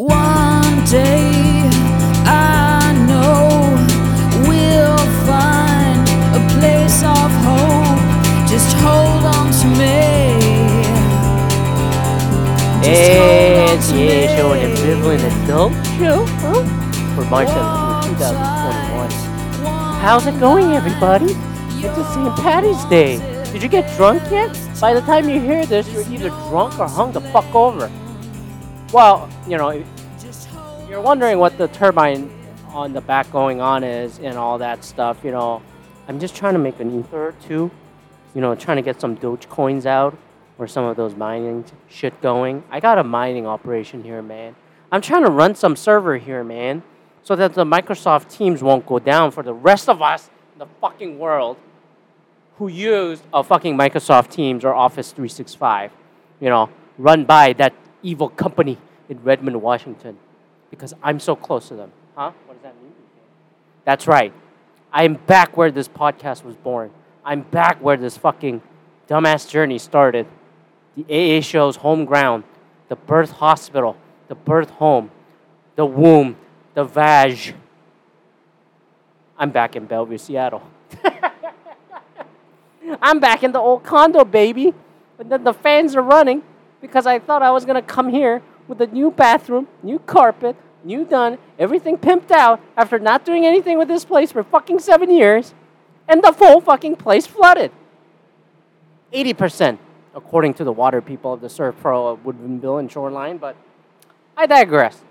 One day I know we'll find a place of hope. Just hold on to me. Just hold on It's the Show, an ambivalent adult show huh? for March 17th, 2021. How's it going, everybody? It's a St. Patty's Day. Did you get drunk yet? By the time you hear this, you're either drunk or hung the fuck over. Well, you know, you're wondering what the turbine on the back going on is and all that stuff, you know, I'm just trying to make an ether two. You know, trying to get some Doge coins out or some of those mining shit going. I got a mining operation here, man. I'm trying to run some server here, man, so that the Microsoft Teams won't go down for the rest of us in the fucking world who use a fucking Microsoft Teams or Office 365, you know, run by that evil company in Redmond, Washington, because I'm so close to them. Huh? What does that mean? That's right. I'm back where this podcast was born. I'm back where this fucking dumbass journey started. The AA show's home ground, the birth hospital, the birth home, the womb, the vag. I'm back in Bellevue, Seattle. I'm back in the old condo, baby. But then the fans are running because I thought I was gonna come here with a new bathroom, new carpet, new done, everything pimped out after not doing anything with this place for fucking seven years, and the whole fucking place flooded. 80%, according to the water people of the SERVPRO of Woodinville and Shoreline, but I digress.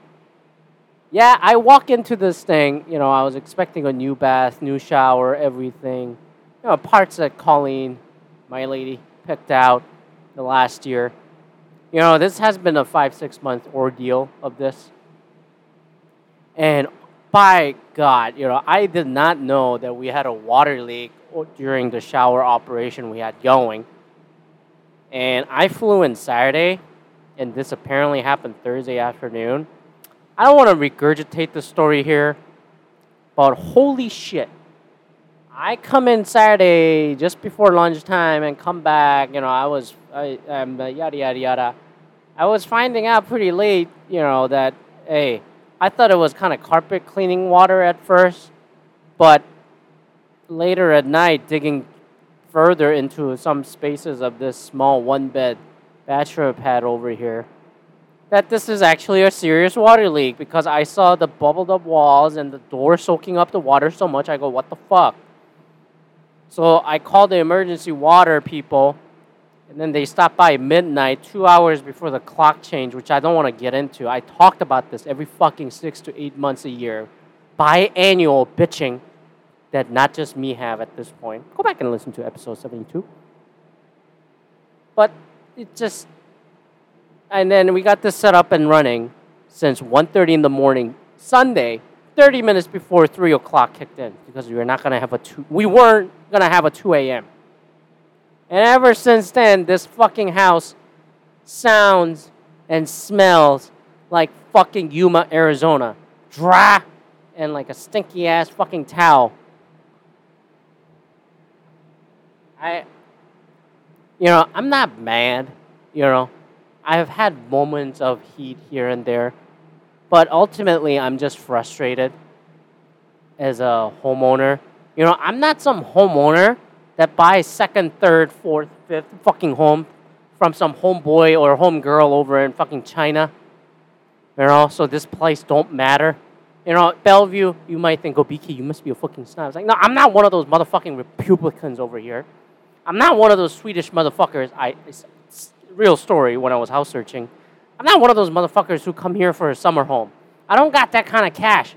Yeah, I walk into this thing, you know, I was expecting a new bath, new shower, everything. You know, parts that Colleen, my lady, picked out the last year. You know, this has been a five, six month ordeal of this. And by God, you know, I did not know that we had a water leak during the shower operation we had going. And I flew in Saturday, and this apparently happened Thursday afternoon. I don't want to regurgitate the story here, but holy shit. I come in Saturday just before lunchtime and come back. You know, I was I, um, yada yada yada. I was finding out pretty late. You know that hey, I thought it was kind of carpet cleaning water at first, but later at night, digging further into some spaces of this small one bed bachelor pad over here, that this is actually a serious water leak because I saw the bubbled up walls and the door soaking up the water so much. I go, what the fuck? So I called the emergency water people, and then they stopped by midnight, two hours before the clock change, which I don't want to get into. I talked about this every fucking six to eight months a year, biannual bitching that not just me have at this point. Go back and listen to episode 72. But it just, and then we got this set up and running since 1.30 in the morning, Sunday, 30 minutes before 3 o'clock kicked in because we were not going to have a 2, we weren't going to have a 2 a.m. And ever since then, this fucking house sounds and smells like fucking Yuma, Arizona. Dry and like a stinky ass fucking towel. I, you know, I'm not mad, you know. I have had moments of heat here and there, but ultimately I'm just frustrated as a homeowner. You know, I'm not some homeowner that buys second, third, fourth, fifth fucking home from some homeboy or homegirl over in fucking China. You know, so this place don't matter. You know, Bellevue, you might think, oh, BK, you must be a fucking snob. It's like, no, I'm not one of those motherfucking Republicans over here. I'm not one of those Swedish motherfuckers. I, it's, it's real story when I was house searching. I'm not one of those motherfuckers who come here for a summer home. I don't got that kind of cash.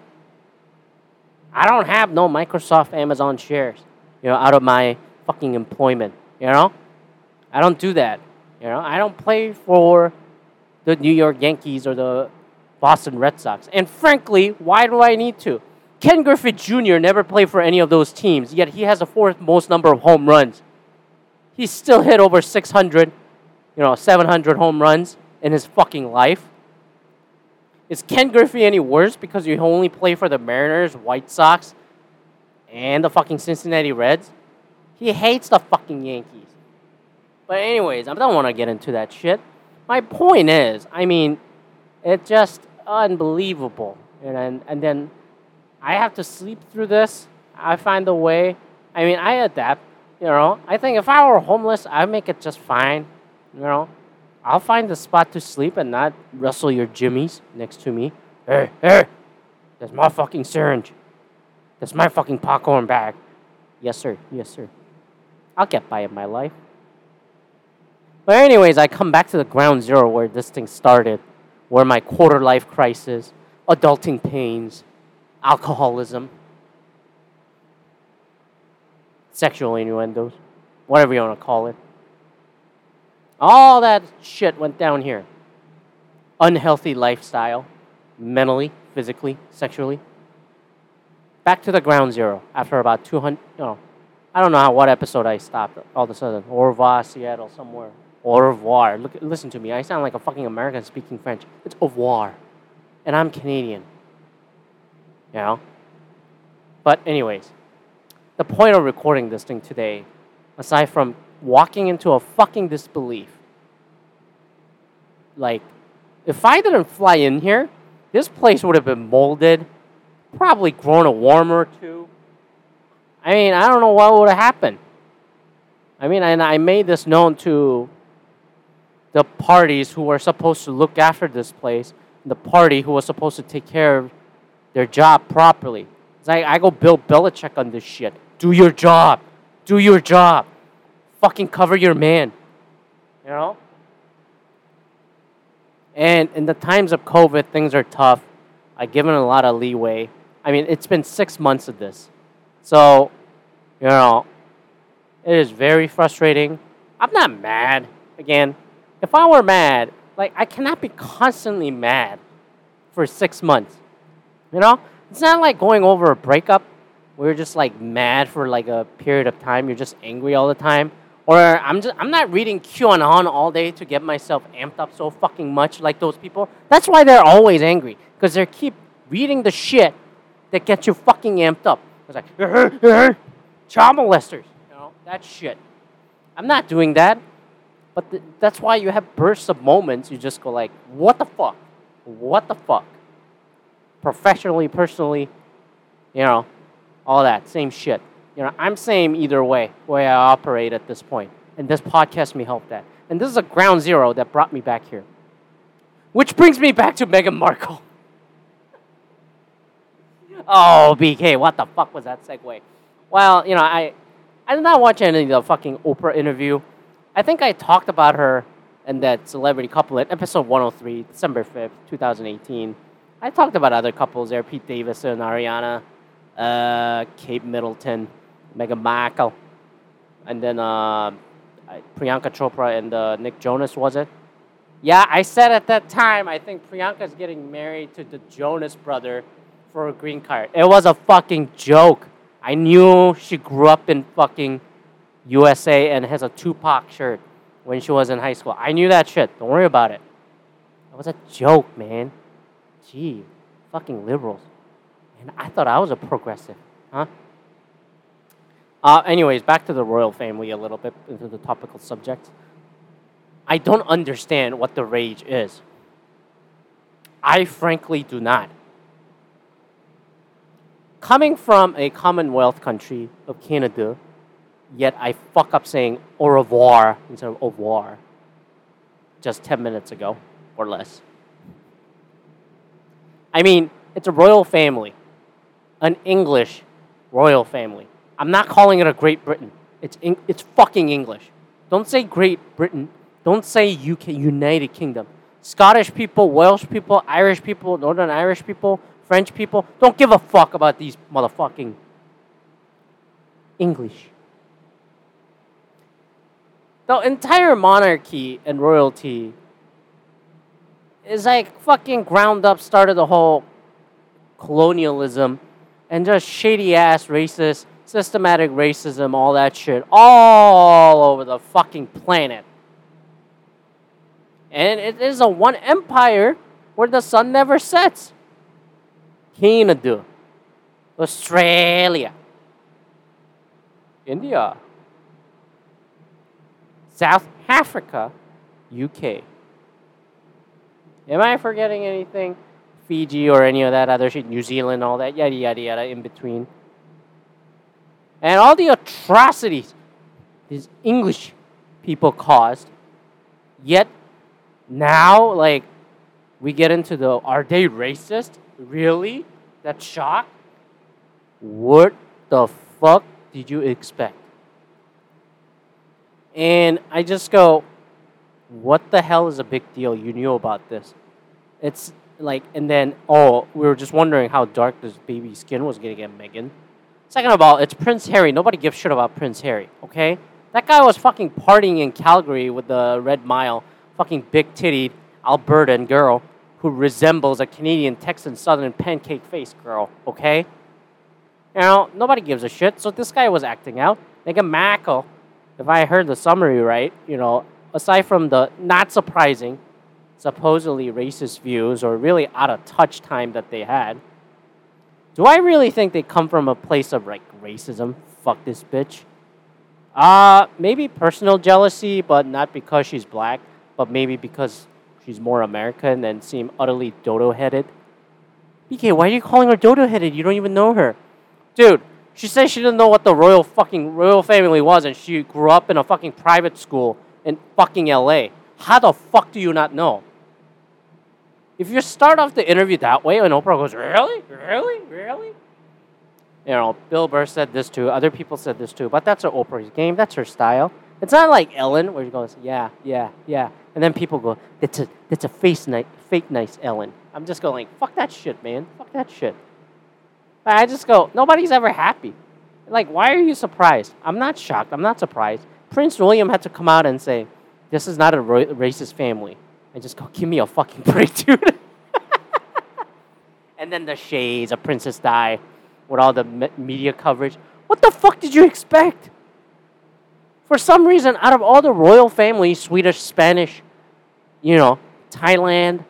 I don't have no Microsoft, Amazon shares, you know, out of my fucking employment, you know? I don't do that. You know, I don't play for the New York Yankees or the Boston Red Sox. And frankly, why do I need to? Ken Griffey Jr. never played for any of those teams, yet he has the fourth most number of home runs. He's still hit over 600, you know, 700 home runs in his fucking life. Is Ken Griffey any worse because you only play for the Mariners, White Sox, and the fucking Cincinnati Reds? He hates the fucking Yankees. But anyways, I don't want to get into that shit. My point is, I mean, it's just unbelievable. And then, and then I have to sleep through this. I find a way. I mean, I adapt. You know, I think if I were homeless, I'd make it just fine. You know, I'll find a spot to sleep and not rustle your jimmies next to me. Hey, hey, that's my fucking syringe. That's my fucking popcorn bag. Yes, sir. Yes, sir. I'll get by in my life. But anyways, I come back to the ground zero where this thing started, where my quarter life crisis, adulting pains, alcoholism, sexual innuendos, whatever you want to call it. All that shit went down here. Unhealthy lifestyle, mentally, physically, sexually. Back to the ground zero after about 200, you know, I don't know how, what episode I stopped all of a sudden. Au revoir, Seattle, somewhere. Au revoir. Look, listen to me. I sound like a fucking American speaking French. It's au revoir. And I'm Canadian. You know? But, anyways, the point of recording this thing today, aside from walking into a fucking disbelief, like, if I didn't fly in here, this place would have been molded, probably grown a worm or two. I mean, I don't know what would have happened. I mean, and I made this known to the parties who were supposed to look after this place, the party who was supposed to take care of their job properly. It's like I go Bill Belichick on this shit. Do your job. Do your job. Fucking cover your man. You know? And in the times of COVID, things are tough. I've given a lot of leeway. I mean, it's been six months of this. So, you know, it is very frustrating. I'm not mad. Again, if I were mad, like, I cannot be constantly mad for six months. You know? It's not like going over a breakup where you're just like mad for like a period of time. You're just angry all the time. Or I'm just I'm not reading QAnon all day to get myself amped up so fucking much like those people. That's why they're always angry because they keep reading the shit that gets you fucking amped up. It's like uh-huh, uh-huh. child molesters, you know that shit. I'm not doing that, but th- that's why you have bursts of moments. You just go like, what the fuck, what the fuck. Professionally, personally, you know, all that same shit. You know, I'm same either way, way I operate at this point. And this podcast may help that. And this is a ground zero that brought me back here. Which brings me back to Meghan Markle. oh, BK, what the fuck was that segue? Well, you know, I, I did not watch any of the fucking Oprah interview. I think I talked about her and that celebrity couple in episode 103, December 5th, 2018. I talked about other couples there Pete Davidson, Ariana, uh, Kate Middleton, Meghan Markle, and then uh, Priyanka Chopra and uh, Nick Jonas, was it? Yeah, I said at that time, I think Priyanka's getting married to the Jonas brother for a green card. It was a fucking joke. I knew she grew up in fucking USA and has a Tupac shirt when she was in high school. I knew that shit. Don't worry about it. It was a joke, man. Gee, fucking liberals. And I thought I was a progressive, huh? Uh, anyways, back to the royal family a little bit into the topical subject. I don't understand what the rage is. I frankly do not. Coming from a Commonwealth country of Canada, yet I fuck up saying au revoir instead of au revoir just 10 minutes ago or less. I mean, it's a royal family, an English royal family. I'm not calling it a Great Britain. It's, it's fucking English. Don't say Great Britain. Don't say UK, United Kingdom. Scottish people, Welsh people, Irish people, Northern Irish people, French people, don't give a fuck about these motherfucking English. The entire monarchy and royalty is like fucking ground up, started the whole colonialism and just shady ass racist, systematic racism, all that shit, all over the fucking planet. And it is a one empire where the sun never sets. Canada, Australia, India, South Africa, UK. Am I forgetting anything? Fiji or any of that other shit, New Zealand, all that, yada, yada, yada, in between. And all the atrocities these English people caused. Yet now, like, we get into the are they racist? Really? That shock? What the fuck did you expect? And I just go, what the hell is a big deal? You knew about this. It's like, and then, oh, we were just wondering how dark this baby's skin was going to get, Meghan. Second of all, it's Prince Harry. Nobody gives shit about Prince Harry, okay? That guy was fucking partying in Calgary with the Red Mile, fucking big titted Albertan girl who resembles a Canadian Texan Southern pancake face girl, okay? Now, nobody gives a shit, so this guy was acting out. Meghan Markle, if I heard the summary right, you know, aside from the not surprising, supposedly racist views or really out of touch time that they had, do I really think they come from a place of like racism? Fuck this bitch. Uh, maybe personal jealousy, but not because she's black, but maybe because she's more American and seem utterly dodo headed. BK, why are you calling her dodo headed? You don't even know her. Dude, she says she didn't know what the royal fucking royal family was and she grew up in a fucking private school in fucking LA. How the fuck do you not know? If you start off the interview that way and Oprah goes, Really? Really? Really? You know, Bill Burr said this too, other people said this too, but that's her Oprah's game, that's her style. It's not like Ellen where she goes, Yeah, yeah, yeah. And then people go, That's a that's a face nice fake nice Ellen. I'm just going like, fuck that shit, man. Fuck that shit. I just go, nobody's ever happy. Like, why are you surprised? I'm not shocked. I'm not surprised. Prince William had to come out and say, this is not a ra- racist family. I just go, give me a fucking break, dude. and then the shades of Princess Di with all the me- media coverage. What the fuck did you expect? For some reason, out of all the royal families, Swedish, Spanish, you know, Thailand,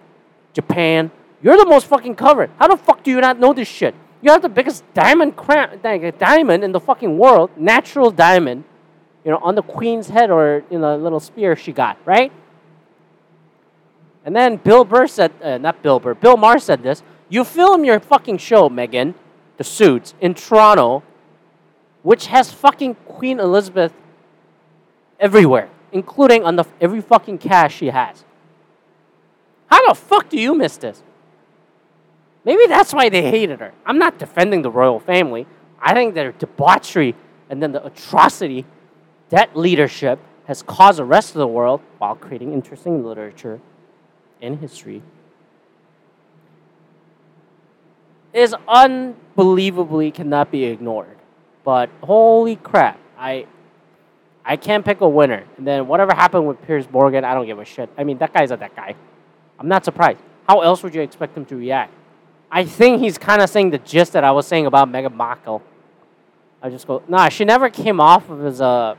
Japan, you're the most fucking covered. How the fuck do you not know this shit? You have the biggest diamond crown, diamond in the fucking world, natural diamond, you know, on the queen's head or you know, a little spear she got, right? And then Bill Burr said, uh, not Bill Burr, Bill Maher said this. You film your fucking show, Meghan, The Suits, in Toronto, which has fucking Queen Elizabeth everywhere, including on the every fucking cash she has. How the fuck do you miss this? Maybe that's why they hated her. I'm not defending the royal family. I think their debauchery and then the atrocity that leadership has caused the rest of the world while creating interesting literature and history is unbelievably cannot be ignored. But holy crap, I I can't pick a winner. And then whatever happened with Piers Morgan, I don't give a shit. I mean, that guy's a that guy. I'm not surprised. How else would you expect him to react? I think he's kind of saying the gist that I was saying about Meghan Markle. I just go, nah, she never came off of as a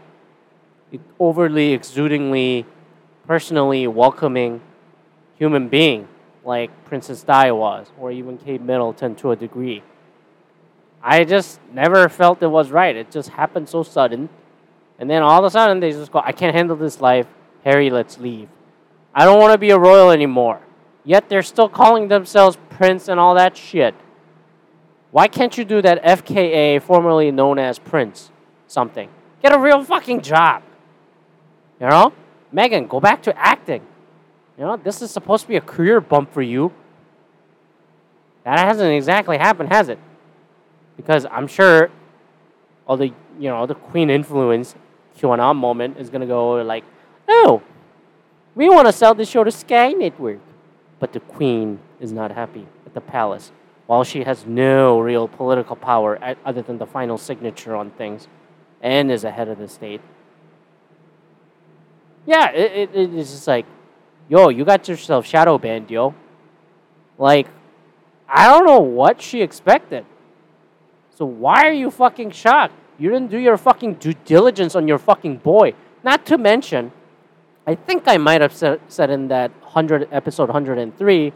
overly, exudingly, personally welcoming human being like Princess Di was, or even Kate Middleton to a degree. I just never felt it was right. It just happened so sudden. And then all of a sudden, they just go, I can't handle this life. Harry, let's leave. I don't want to be a royal anymore. Yet they're still calling themselves Prince and all that shit. Why can't you do that FKA, formerly known as Prince, something? Get a real fucking job. You know? Meghan, go back to acting. You know, this is supposed to be a career bump for you. That hasn't exactly happened, has it? Because I'm sure all the you know the Queen influence QAnon moment is gonna go like, oh, we want to sell this show to Sky Network, but the Queen is not happy at the palace, while she has no real political power other than the final signature on things, and is ahead of the state. Yeah, it, it, it's just like, yo, you got yourself shadow banned, yo. Like, I don't know what she expected. So why are you fucking shocked? You didn't do your fucking due diligence on your fucking boy. Not to mention, I think I might have said, said in that 100 episode 103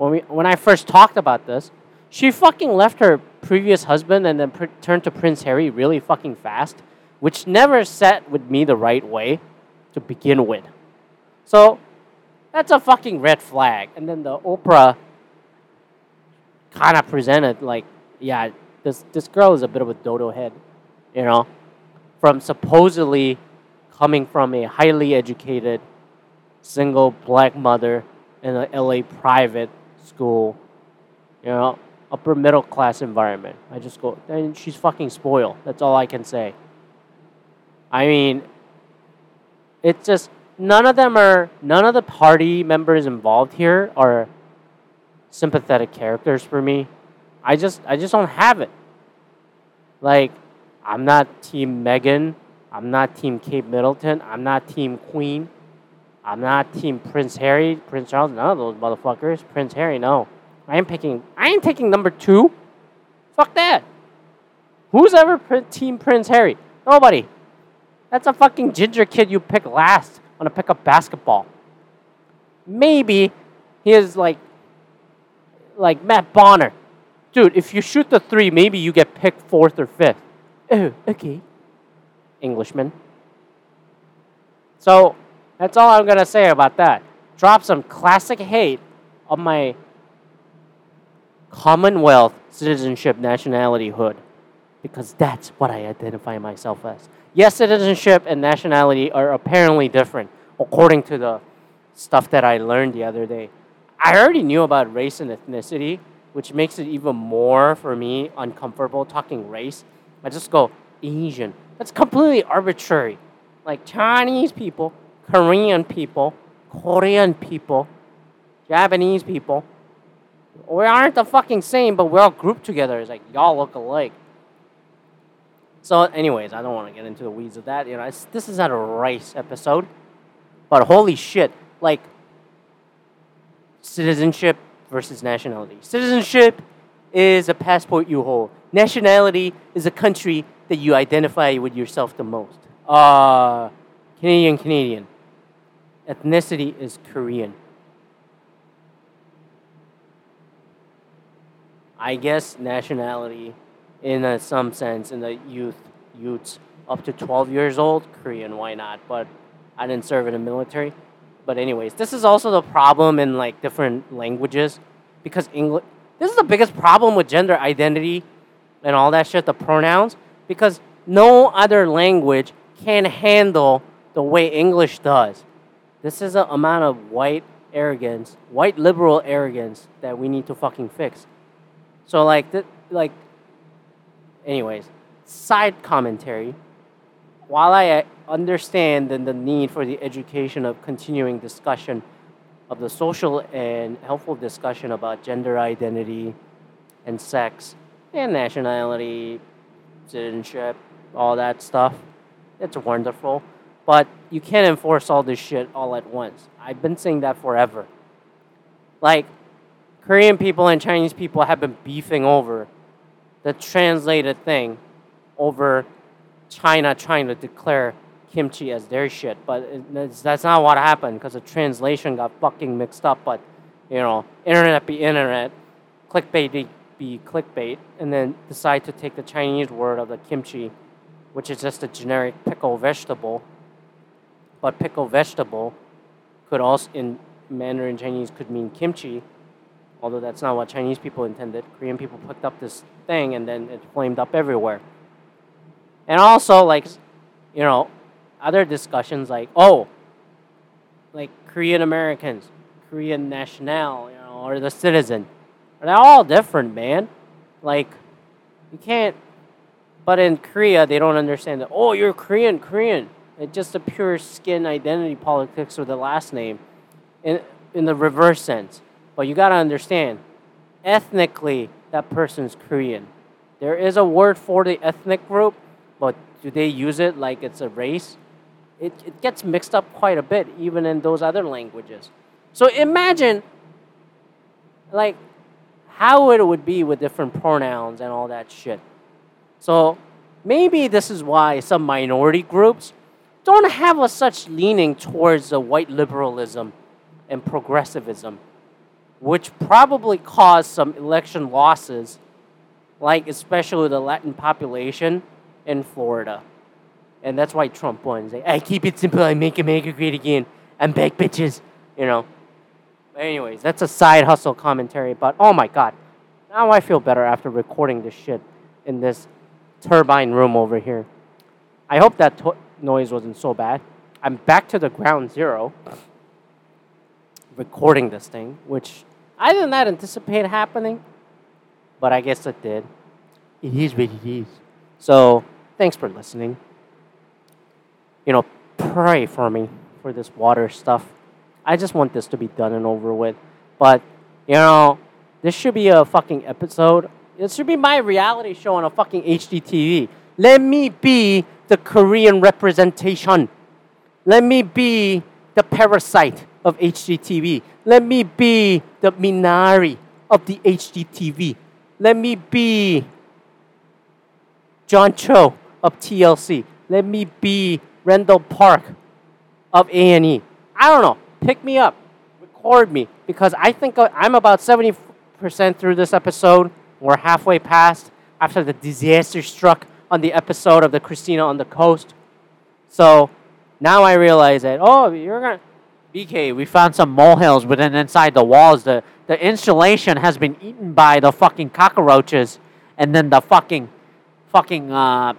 when we when I first talked about this, she fucking left her previous husband and then pr- turned to Prince Harry really fucking fast, which never set with me the right way to begin with. So, that's a fucking red flag. And then the Oprah kind of presented like, yeah, this this girl is a bit of a dodo head, you know, from supposedly coming from a highly educated single black mother in a LA private school, you know, upper middle class environment. I just go, and she's fucking spoiled. That's all I can say. I mean, it's just none of them are none of the party members involved here are sympathetic characters for me. I just I just don't have it. Like, I'm not team Meghan. I'm not team Kate Middleton. I'm not team Queen. I'm not team Prince Harry, Prince Charles. None of those motherfuckers. Prince Harry, no. I am picking. I ain't taking number two. Fuck that. Who's ever team Prince Harry? Nobody. That's a fucking ginger kid you pick last on a pickup basketball. Maybe he is like like Matt Bonner. Dude, if you shoot the three, maybe you get picked fourth or fifth. Oh, okay. Englishman. So that's all I'm gonna say about that. Drop some classic hate on my Commonwealth citizenship nationality hood because that's what I identify myself as. Yes, citizenship and nationality are apparently different according to the stuff that I learned the other day. I already knew about race and ethnicity, which makes it even more for me uncomfortable talking race. I just go Asian. That's completely arbitrary. Like Chinese people, Korean people, Korean people, Japanese people. We aren't the fucking same, but we're all grouped together. It's like y'all look alike. So, anyways, I don't want to get into the weeds of that. You know, this is not a race episode, but holy shit, like citizenship versus nationality. Citizenship is a passport you hold. Nationality is a country that you identify with yourself the most. Uh, Canadian, Canadian. Ethnicity is Korean. I guess nationality, in a, some sense, in the youth, youths up to 12 years old, Korean, why not? But I didn't serve in the military. But anyways, this is also the problem in like different languages, because English. This is the biggest problem with gender identity and all that shit, the pronouns, because no other language can handle the way English does. This is an amount of white arrogance, white liberal arrogance that we need to fucking fix. So like, th- like, anyways, side commentary. While I uh, understand the, the need for the education of continuing discussion of the social and helpful discussion about gender identity and sex and nationality, citizenship, all that stuff, it's wonderful. But you can't enforce all this shit all at once. I've been saying that forever. Like, Korean people and Chinese people have been beefing over the translated thing over China trying to declare kimchi as their shit. But it, that's not what happened because the translation got fucking mixed up. But, you know, internet be internet, clickbait be clickbait, and then decide to take the Chinese word of the kimchi, which is just a generic pickle vegetable. But pickle vegetable could also, in Mandarin Chinese, could mean kimchi although that's not what Chinese people intended. Korean people picked up this thing and then it flamed up everywhere. And also, like, you know, other discussions like, oh, like Korean Americans, Korean national, you know, or the citizen. They're all different, man. Like, you can't. But in Korea, they don't understand that. Oh, you're Korean, Korean. It's just a pure skin identity politics with the last name, in in the reverse sense. But you gotta understand, ethnically, that person's Korean. There is a word for the ethnic group, but do they use it like it's a race? It, it gets mixed up quite a bit, even in those other languages. So imagine, like, how it would be with different pronouns and all that shit. So maybe this is why some minority groups don't have a such leaning towards the white liberalism and progressivism which probably caused some election losses, like especially the Latin population in Florida. And that's why Trump won. Like, I keep it simple, I make America great again. I'm back, bitches. You know. Anyways, that's a side hustle commentary. But oh my god, Now I feel better after recording this shit in this turbine room over here. I hope that to- noise wasn't so bad. I'm back to the ground zero recording this thing, which I did not anticipate happening, but I guess it did. It is what it is. So, thanks for listening. You know, pray for me for this water stuff. I just want this to be done and over with. But, you know, this should be a fucking episode. It should be my reality show on a fucking HGTV. Let me be the Korean representation. Let me be the parasite of HGTV. Let me be the Minari of the HGTV. Let me be John Cho of TLC. Let me be Randall Park of A&E. I don't know. Pick me up. Record me because I think I'm about 70% through this episode. We're halfway past after the disaster struck on the episode of the Christina on the coast. So now I realize that, oh, you're going to. BK, we found some molehills within inside the walls. The the insulation has been eaten by the fucking cockroaches, and then the fucking, fucking uh,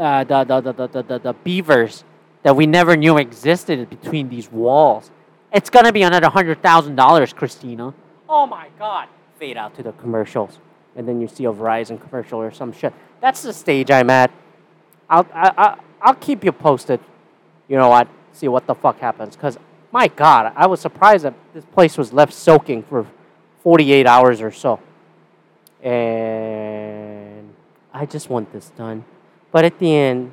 uh the, the, the, the, the, the, beavers that we never knew existed between these walls. It's gonna be another hundred thousand dollars, Christina. Oh my God. Fade out to the commercials. And then you see a Verizon commercial or some shit. That's the stage I'm at. I'll, I, I, I'll keep you posted. You know what? See what the fuck happens. Because, my God, I was surprised that this place was left soaking for 48 hours or so. And I just want this done. But at the end,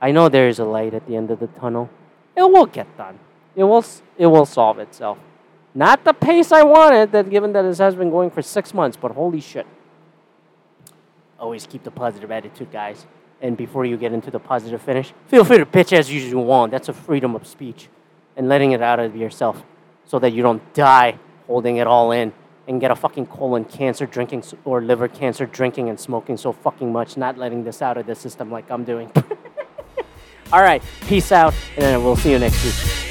I know there is a light at the end of the tunnel. It will get done. It will, it will solve itself. Not the pace I wanted, that given that this has been going for six months, but holy shit. Always keep the positive attitude, guys. And before you get into the positive finish, feel free to pitch as you want. That's a freedom of speech. And letting it out of yourself so that you don't die holding it all in and get a fucking colon cancer drinking or liver cancer drinking and smoking so fucking much, not letting this out of the system like I'm doing. all right, peace out, and we'll see you next week.